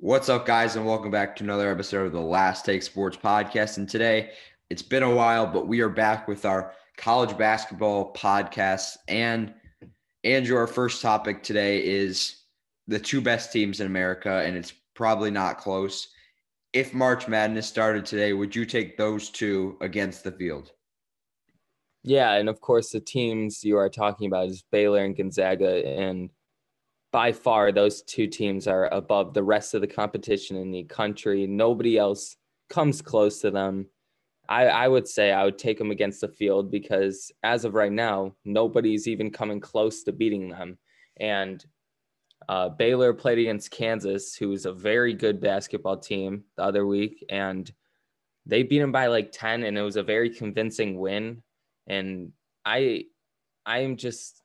What's up, guys, and welcome back to another episode of the Last Take Sports Podcast. And today, it's been a while, but we are back with our college basketball podcast. And Andrew, our first topic today is the two best teams in America, and it's probably not close. If March Madness started today, would you take those two against the field? Yeah, and of course, the teams you are talking about is Baylor and Gonzaga, and by far those two teams are above the rest of the competition in the country. Nobody else comes close to them. I, I would say I would take them against the field because as of right now, nobody's even coming close to beating them. And uh, Baylor played against Kansas, who's a very good basketball team the other week, and they beat them by like 10, and it was a very convincing win. And I I am just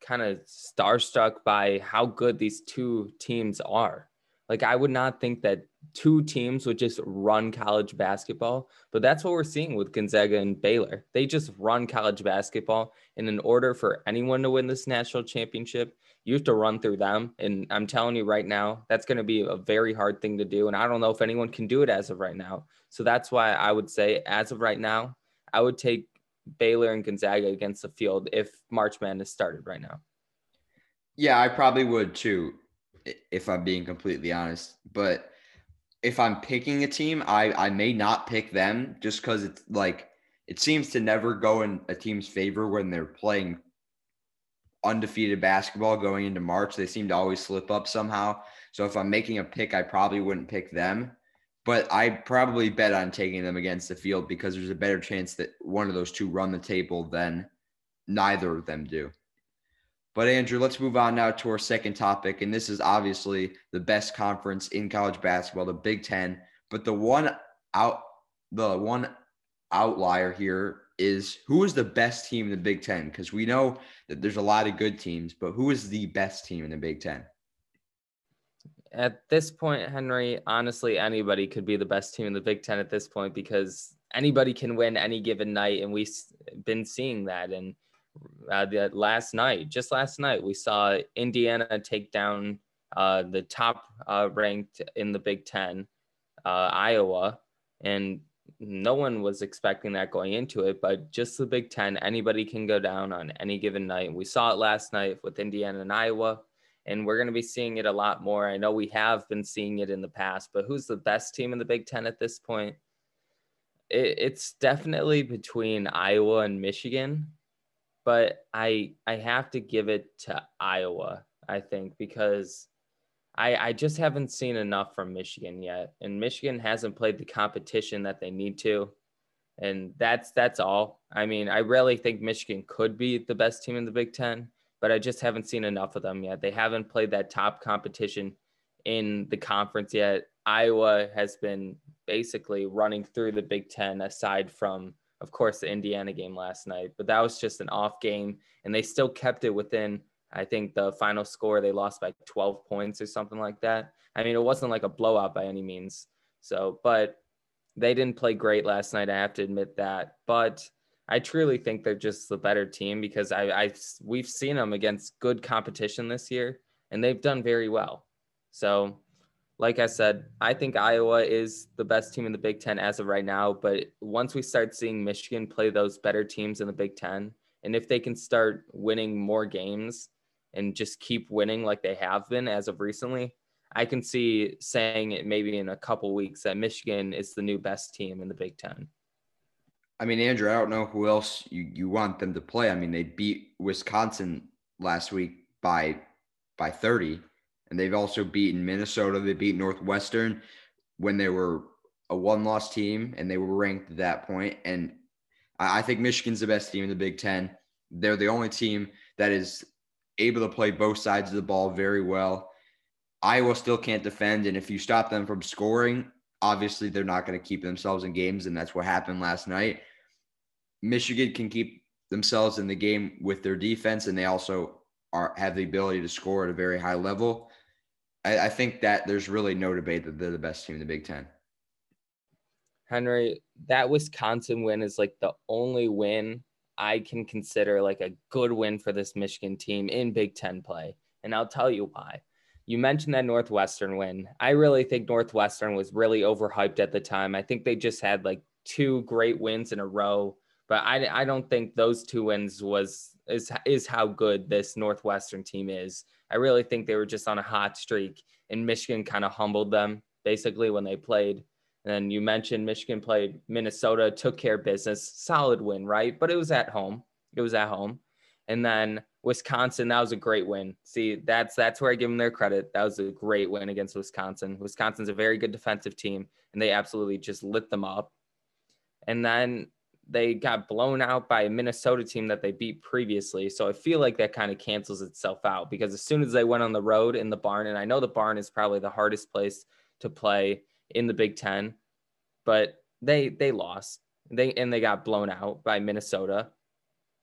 kind of starstruck by how good these two teams are. Like I would not think that two teams would just run college basketball, but that's what we're seeing with Gonzaga and Baylor. They just run college basketball, and in order for anyone to win this national championship, you have to run through them. And I'm telling you right now, that's going to be a very hard thing to do. And I don't know if anyone can do it as of right now. So that's why I would say, as of right now, I would take Baylor and Gonzaga against the field if March Madness started right now. Yeah, I probably would too, if I'm being completely honest. But if I'm picking a team, I, I may not pick them just because it's like it seems to never go in a team's favor when they're playing undefeated basketball going into March. They seem to always slip up somehow. So if I'm making a pick, I probably wouldn't pick them but I probably bet on taking them against the field because there's a better chance that one of those two run the table than neither of them do. But Andrew, let's move on now to our second topic, and this is obviously the best conference in college basketball, the Big Ten. But the one out, the one outlier here is who is the best team in the Big Ten? Because we know that there's a lot of good teams, but who is the best team in the Big Ten? At this point, Henry, honestly, anybody could be the best team in the Big Ten at this point because anybody can win any given night, and we've been seeing that. And uh, the, last night, just last night, we saw Indiana take down uh, the top uh, ranked in the Big Ten, uh, Iowa, and no one was expecting that going into it. But just the Big Ten, anybody can go down on any given night. And we saw it last night with Indiana and Iowa and we're going to be seeing it a lot more. I know we have been seeing it in the past, but who's the best team in the Big Ten at this point? It, it's definitely between Iowa and Michigan, but I I have to give it to Iowa. I think because I I just haven't seen enough from Michigan yet, and Michigan hasn't played the competition that they need to. And that's that's all. I mean, I really think Michigan could be the best team in the Big Ten but I just haven't seen enough of them yet. They haven't played that top competition in the conference yet. Iowa has been basically running through the Big Ten, aside from, of course, the Indiana game last night. But that was just an off game, and they still kept it within. I think the final score they lost by 12 points or something like that. I mean, it wasn't like a blowout by any means. So, but they didn't play great last night. I have to admit that. But I truly think they're just the better team because I, I we've seen them against good competition this year and they've done very well. So, like I said, I think Iowa is the best team in the Big Ten as of right now. But once we start seeing Michigan play those better teams in the Big Ten, and if they can start winning more games and just keep winning like they have been as of recently, I can see saying it maybe in a couple weeks that Michigan is the new best team in the Big Ten. I mean, Andrew, I don't know who else you, you want them to play. I mean, they beat Wisconsin last week by by 30, and they've also beaten Minnesota. They beat Northwestern when they were a one loss team and they were ranked at that point. And I, I think Michigan's the best team in the Big Ten. They're the only team that is able to play both sides of the ball very well. Iowa still can't defend, and if you stop them from scoring, obviously they're not going to keep themselves in games, and that's what happened last night. Michigan can keep themselves in the game with their defense, and they also are have the ability to score at a very high level. I, I think that there's really no debate that they're the best team in the Big Ten. Henry, that Wisconsin win is like the only win I can consider like a good win for this Michigan team in Big Ten play. And I'll tell you why. you mentioned that Northwestern win. I really think Northwestern was really overhyped at the time. I think they just had like two great wins in a row, but I, I don't think those two wins was is is how good this Northwestern team is. I really think they were just on a hot streak, and Michigan kind of humbled them basically when they played. And then you mentioned Michigan played Minnesota, took care of business, solid win, right? But it was at home. It was at home. And then Wisconsin, that was a great win. See, that's that's where I give them their credit. That was a great win against Wisconsin. Wisconsin's a very good defensive team, and they absolutely just lit them up. And then they got blown out by a Minnesota team that they beat previously. So I feel like that kind of cancels itself out because as soon as they went on the road in the barn, and I know the barn is probably the hardest place to play in the Big Ten, but they they lost. They and they got blown out by Minnesota.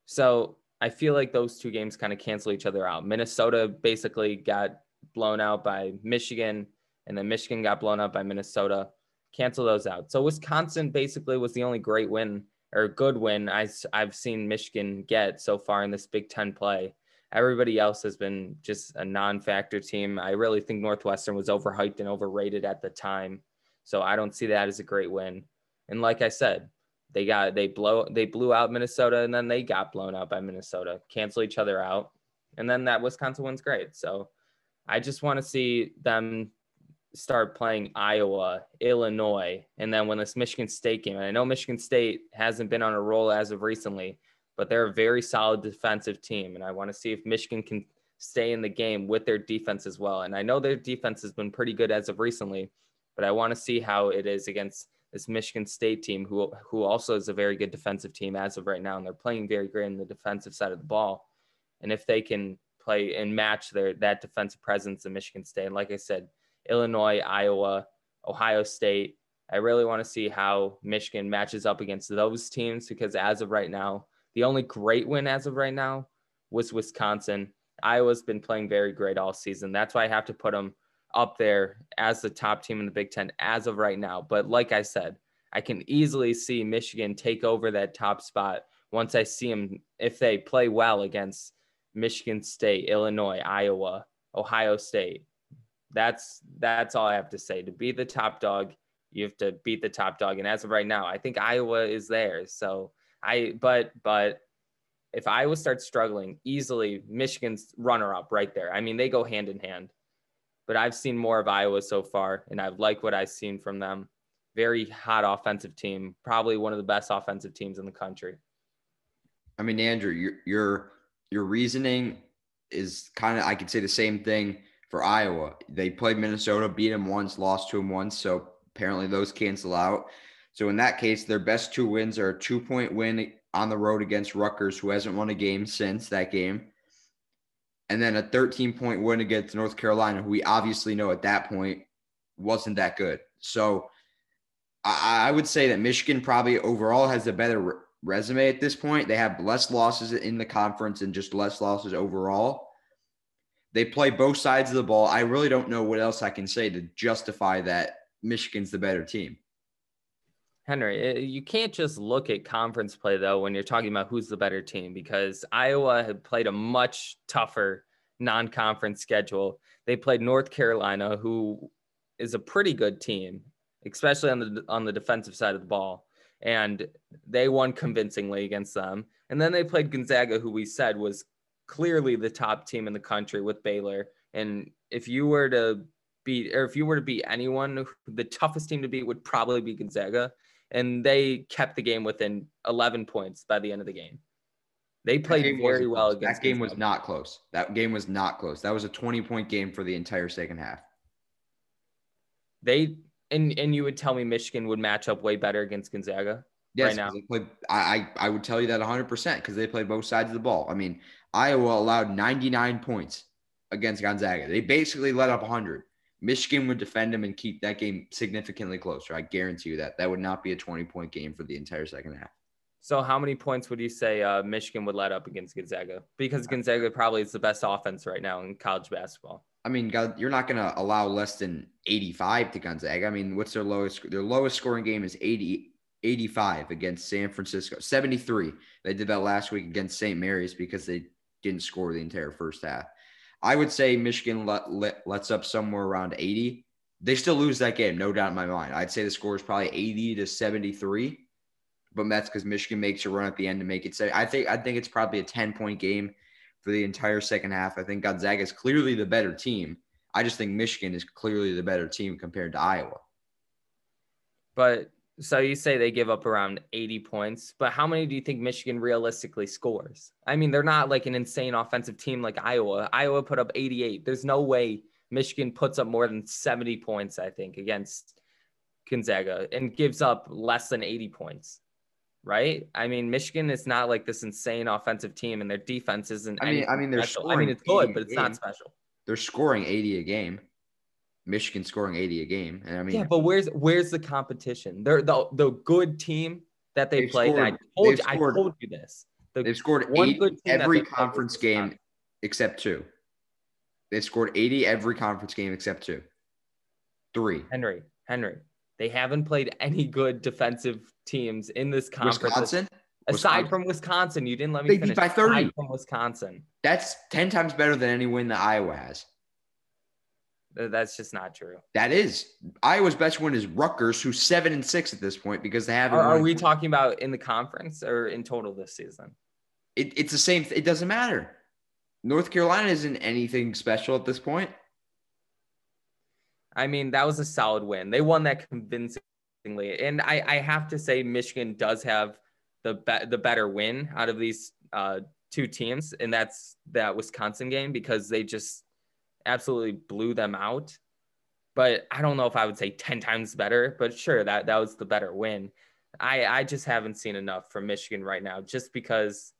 So I feel like those two games kind of cancel each other out. Minnesota basically got blown out by Michigan, and then Michigan got blown out by Minnesota. Cancel those out. So Wisconsin basically was the only great win or good win I, I've seen Michigan get so far in this Big Ten play. Everybody else has been just a non-factor team. I really think Northwestern was overhyped and overrated at the time, so I don't see that as a great win. And like I said, they got they blow they blew out Minnesota and then they got blown out by Minnesota, cancel each other out, and then that Wisconsin one's great. So I just want to see them start playing Iowa, Illinois, and then when this Michigan State game, and I know Michigan State hasn't been on a roll as of recently, but they're a very solid defensive team, and I want to see if Michigan can stay in the game with their defense as well. And I know their defense has been pretty good as of recently, but I want to see how it is against this Michigan State team, who who also is a very good defensive team as of right now, and they're playing very great in the defensive side of the ball. And if they can play and match their that defensive presence in Michigan State, and like I said, Illinois, Iowa, Ohio State, I really want to see how Michigan matches up against those teams because as of right now, the only great win as of right now was Wisconsin. Iowa's been playing very great all season. That's why I have to put them up there as the top team in the Big Ten as of right now. But like I said, I can easily see Michigan take over that top spot once I see them if they play well against Michigan State, Illinois, Iowa, Ohio State. That's that's all I have to say. To be the top dog, you have to beat the top dog. And as of right now, I think Iowa is there. So I but but if Iowa starts struggling, easily Michigan's runner up right there. I mean, they go hand in hand but I've seen more of Iowa so far, and I like what I've seen from them. Very hot offensive team, probably one of the best offensive teams in the country. I mean, Andrew, your your your reasoning is kind of I could say the same thing for Iowa. They played Minnesota, beat them once, lost to them once, so apparently those cancel out. So in that case, their best two wins are a two point win on the road against Rutgers, who hasn't won a game since that game, and then a 13 point win against North Carolina, who we obviously know at that point wasn't that good. So I, I would say that Michigan probably overall has a better re- resume at this point. They have less losses in the conference and just less losses overall. They play both sides of the ball. I really don't know what else I can say to justify that Michigan's the better team. Henry, eh, you can't just look at conference play though when you're talking about who's the better team because Iowa had played a much tougher non-conference schedule. They played North Carolina, who is a pretty good team, especially on the on the defensive side of the ball, and they won convincingly against them. And then they played Gonzaga, who we said was clearly the top team in the country with Baylor. And if you were to beat, or if you were to beat anyone, the toughest team to beat would probably be Gonzaga and they kept the game within 11 points by the end of the game. They played very well close. against. That game was not close. That game was not close. That was a 20 point game for the entire second half. They and and you would tell me Michigan would match up way better against Gonzaga. Yes, right now. Played, I I would tell you that 100 percent because they played both sides of the ball. I mean, Iowa allowed 99 points against Gonzaga. They basically let up 100. Michigan would defend them and keep that game significantly closer. I guarantee you that. That would not be a 20 point game for the entire second half. So, how many points would you say uh, Michigan would let up against Gonzaga? Because Gonzaga probably is the best offense right now in college basketball. I mean, you're not going to allow less than 85 to Gonzaga. I mean, what's their lowest? Their lowest scoring game is 80, 85 against San Francisco. 73. They did that last week against St. Mary's because they didn't score the entire first half. I would say Michigan let, let, lets up somewhere around 80. They still lose that game, no doubt in my mind. I'd say the score is probably 80 to 73, but that's because Michigan makes a run at the end to make it say. I think I think it's probably a 10 point game for the entire second half. I think Gonzaga is clearly the better team. I just think Michigan is clearly the better team compared to Iowa. But so you say they give up around 80 points, but how many do you think Michigan realistically scores? I mean, they're not like an insane offensive team like Iowa. Iowa put up 88. There's no way Michigan puts up more than 70 points, I think, against Gonzaga and gives up less than 80 points. Right? I mean, Michigan is not like this insane offensive team, and their defense isn't. I mean, I mean, they're special. I mean, it's good, but it's not special. They're scoring 80 a game. Michigan scoring 80 a game. And I mean, yeah, but where's where's the competition? They're the the good team that they play. I told you, scored, I told you this. The they've scored eight every conference game except two. They've scored 80 every conference game except two. Three. Henry, Henry. They haven't played any good defensive teams in this conference. Wisconsin? Aside Wisconsin? from Wisconsin, you didn't let me they finish. by 30. Aside from Wisconsin. That's 10 times better than any win that Iowa has. That's just not true. That is Iowa's best win is Rutgers, who's seven and six at this point because they haven't. Are, are we talking about in the conference or in total this season? It, it's the same. It doesn't matter. North Carolina isn't anything special at this point. I mean, that was a solid win. They won that convincingly, and I, I have to say, Michigan does have the be- the better win out of these uh, two teams, and that's that Wisconsin game because they just absolutely blew them out. But I don't know if I would say 10 times better, but sure, that, that was the better win. I, I just haven't seen enough from Michigan right now, just because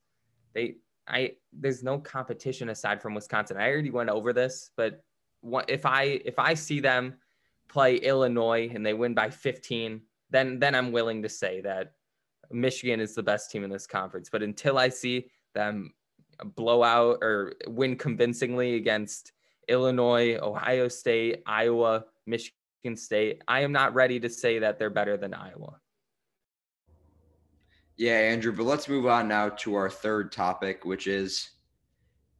they I there's no competition aside from Wisconsin. I already went over this, but what, if I if I see them play Illinois and they win by 15, then then I'm willing to say that Michigan is the best team in this conference. But until I see them blow out or win convincingly against Illinois, Ohio State, Iowa, Michigan State. I am not ready to say that they're better than Iowa. Yeah, Andrew, but let's move on now to our third topic, which is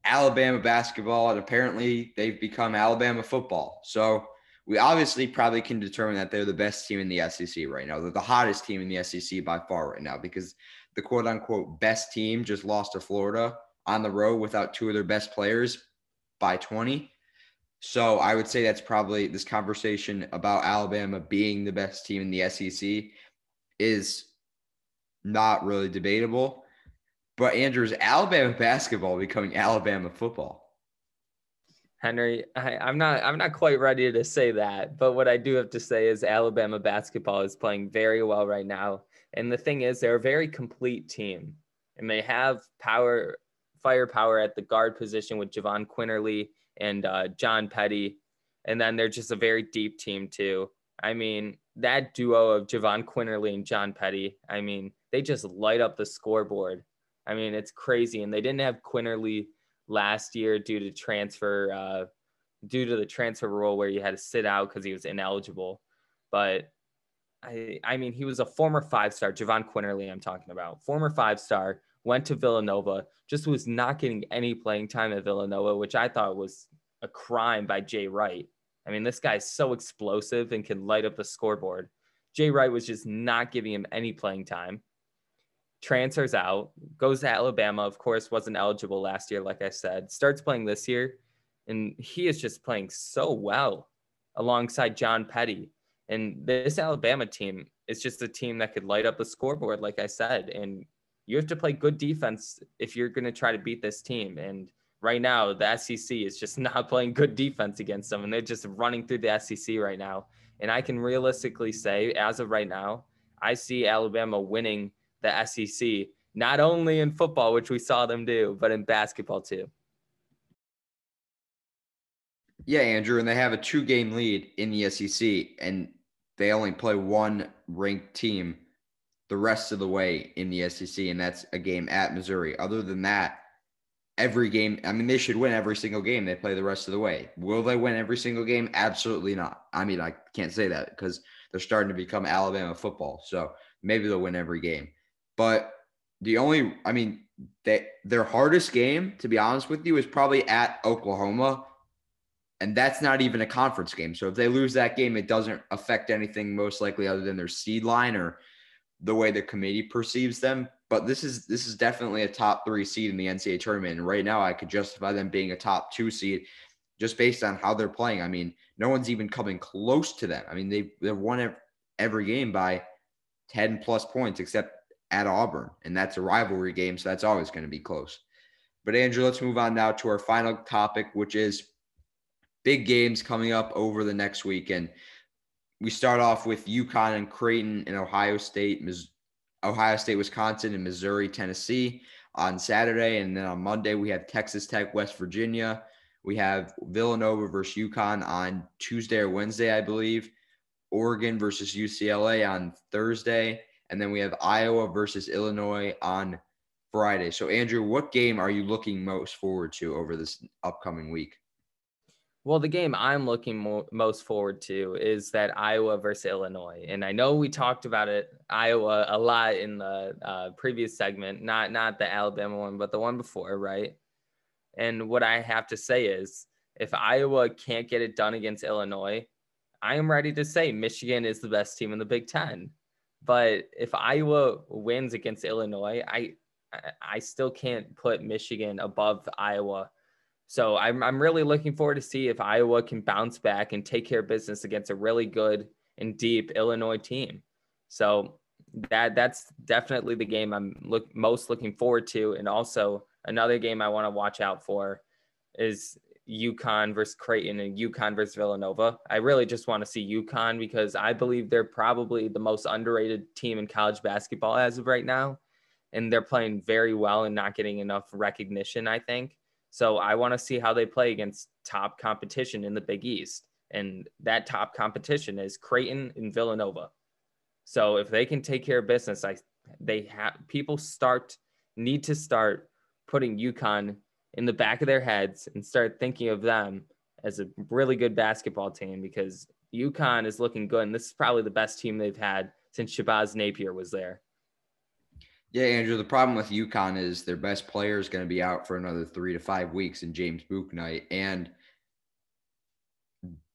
Alabama basketball. And apparently they've become Alabama football. So we obviously probably can determine that they're the best team in the SEC right now. They're the hottest team in the SEC by far right now because the quote unquote best team just lost to Florida on the road without two of their best players by 20. So I would say that's probably this conversation about Alabama being the best team in the SEC is not really debatable. But Andrew's Alabama basketball becoming Alabama football. Henry, I, I'm not I'm not quite ready to say that, but what I do have to say is Alabama basketball is playing very well right now. And the thing is, they're a very complete team, and they have power, firepower at the guard position with Jahvon Quinerly and uh, John Petty. And then they're just a very deep team, too. I mean, that duo of Jahvon Quinerly and John Petty, I mean, they just light up the scoreboard. I mean, it's crazy. And they didn't have Quinerly last year due to transfer, uh, due to the transfer rule where you had to sit out because he was ineligible. But I, I mean, he was a former five star, Jahvon Quinerly, I'm talking about, former five star, went to Villanova, just was not getting any playing time at Villanova, which I thought was a crime by Jay Wright. I mean, this guy's so explosive and can light up the scoreboard. Jay Wright was just not giving him any playing time. Transfers out, goes to Alabama, of course, wasn't eligible last year, like I said, starts playing this year, and he is just playing so well alongside John Petty. And this Alabama team is just a team that could light up the scoreboard, like I said, and you have to play good defense if you're going to try to beat this team. And right now, the SEC is just not playing good defense against them, and they're just running through the SEC right now. And I can realistically say, as of right now, I see Alabama winning the SEC, not only in football, which we saw them do, but in basketball too. Yeah, Andrew, and they have a two game lead in the SEC, and they only play one ranked team the rest of the way in the SEC, and that's a game at Missouri. Other than that, every game, I mean, they should win every single game they play the rest of the way. Will they win every single game? Absolutely not. I mean, I can't say that because they're starting to become Alabama football. So maybe they'll win every game. But the only, I mean, they, their hardest game, to be honest with you, is probably at Oklahoma. And that's not even a conference game. So if they lose that game, it doesn't affect anything most likely other than their seed line or the way the committee perceives them. But this is this is definitely a top three seed in the NCAA tournament. And right now I could justify them being a top two seed just based on how they're playing. I mean, no one's even coming close to them. I mean, they they've won every game by 10 plus points except at Auburn, and that's a rivalry game, so that's always going to be close. But Andrew, let's move on now to our final topic, which is big games coming up over the next week. And we start off with UConn and Creighton and Ohio State, Ohio State, Wisconsin, and Missouri, Tennessee on Saturday. And then on Monday, we have Texas Tech, West Virginia. We have Villanova versus UConn on Tuesday or Wednesday, I believe. Oregon versus UCLA on Thursday. And then we have Iowa versus Illinois on Friday. So, Andrew, what game are you looking most forward to over this upcoming week? Well, the game I'm looking mo- most forward to is that Iowa versus Illinois, and I know we talked about it Iowa a lot in the uh, previous segment, not not the Alabama one, but the one before, right? And what I have to say is, if Iowa can't get it done against Illinois, I am ready to say Michigan is the best team in the Big Ten. But if Iowa wins against Illinois, I I still can't put Michigan above Iowa. So I'm I'm really looking forward to see if Iowa can bounce back and take care of business against a really good and deep Illinois team. So that that's definitely the game I'm look most looking forward to. And also another game I want to watch out for is UConn versus Creighton and UConn versus Villanova. I really just want to see UConn because I believe they're probably the most underrated team in college basketball as of right now. And they're playing very well and not getting enough recognition, I think. So I want to see how they play against top competition in the Big East. And that top competition is Creighton and Villanova. So if they can take care of business, I they have people start need to start putting UConn in the back of their heads and start thinking of them as a really good basketball team because UConn is looking good. And this is probably the best team they've had since Shabazz Napier was there. Yeah, Andrew, the problem with UConn is their best player is going to be out for another three to five weeks in James Bouknight. And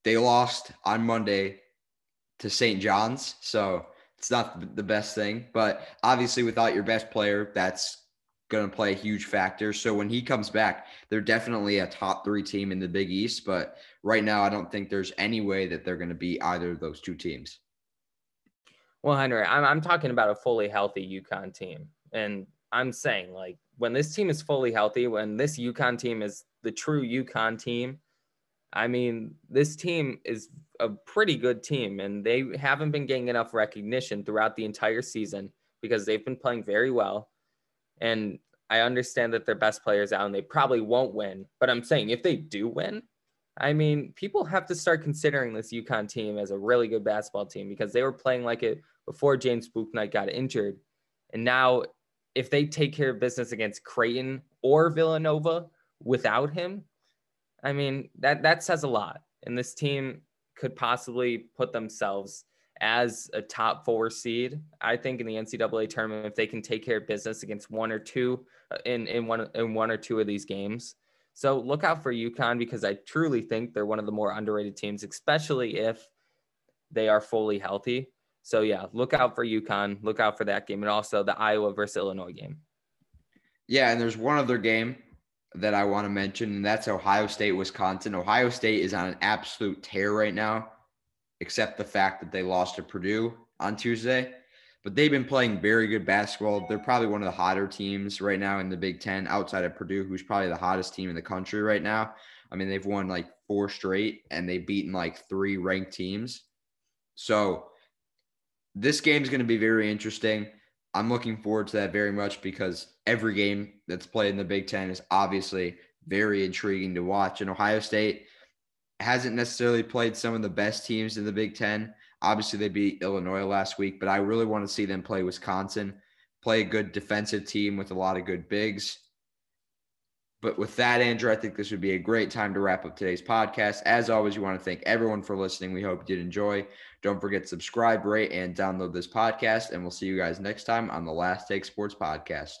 they lost on Monday to St. John's. So it's not the best thing. But obviously, without your best player, that's going to play a huge factor. So when he comes back, they're definitely a top three team in the Big East. But right now, I don't think there's any way that they're going to be either of those two teams. Well, Henry, I'm, I'm talking about a fully healthy UConn team. And I'm saying, like, when this team is fully healthy, when this UConn team is the true UConn team, I mean, this team is a pretty good team, and they haven't been getting enough recognition throughout the entire season because they've been playing very well. And I understand that their best players out and they probably won't win. But I'm saying if they do win, I mean, people have to start considering this UConn team as a really good basketball team because they were playing like it before James Bouknight got injured. And now, if they take care of business against Creighton or Villanova without him, I mean, that, that says a lot. And this team could possibly put themselves as a top four seed. I think in the NCAA tournament, if they can take care of business against one or two uh, in, in one in one or two of these games. So look out for UConn because I truly think they're one of the more underrated teams, especially if they are fully healthy. So yeah, look out for UConn. Look out for that game, and also the Iowa versus Illinois game. Yeah, and there's one other game that I want to mention, and that's Ohio State, Wisconsin. Ohio State is on an absolute tear right now except the fact that they lost to Purdue on Tuesday. But they've been playing very good basketball. They're probably one of the hotter teams right now in the Big Ten outside of Purdue, who's probably the hottest team in the country right now. I mean, they've won like four straight and they've beaten like three ranked teams. So this game is going to be very interesting. I'm looking forward to that very much because every game that's played in the Big Ten is obviously very intriguing to watch. And Ohio State, hasn't necessarily played some of the best teams in the Big Ten. Obviously, they beat Illinois last week, but I really want to see them play Wisconsin, play a good defensive team with a lot of good bigs. But with that, Andrew, I think this would be a great time to wrap up today's podcast. As always, we want to thank everyone for listening. We hope you did enjoy. Don't forget to subscribe, rate, and download this podcast. And we'll see you guys next time on the Last Take Sports Podcast.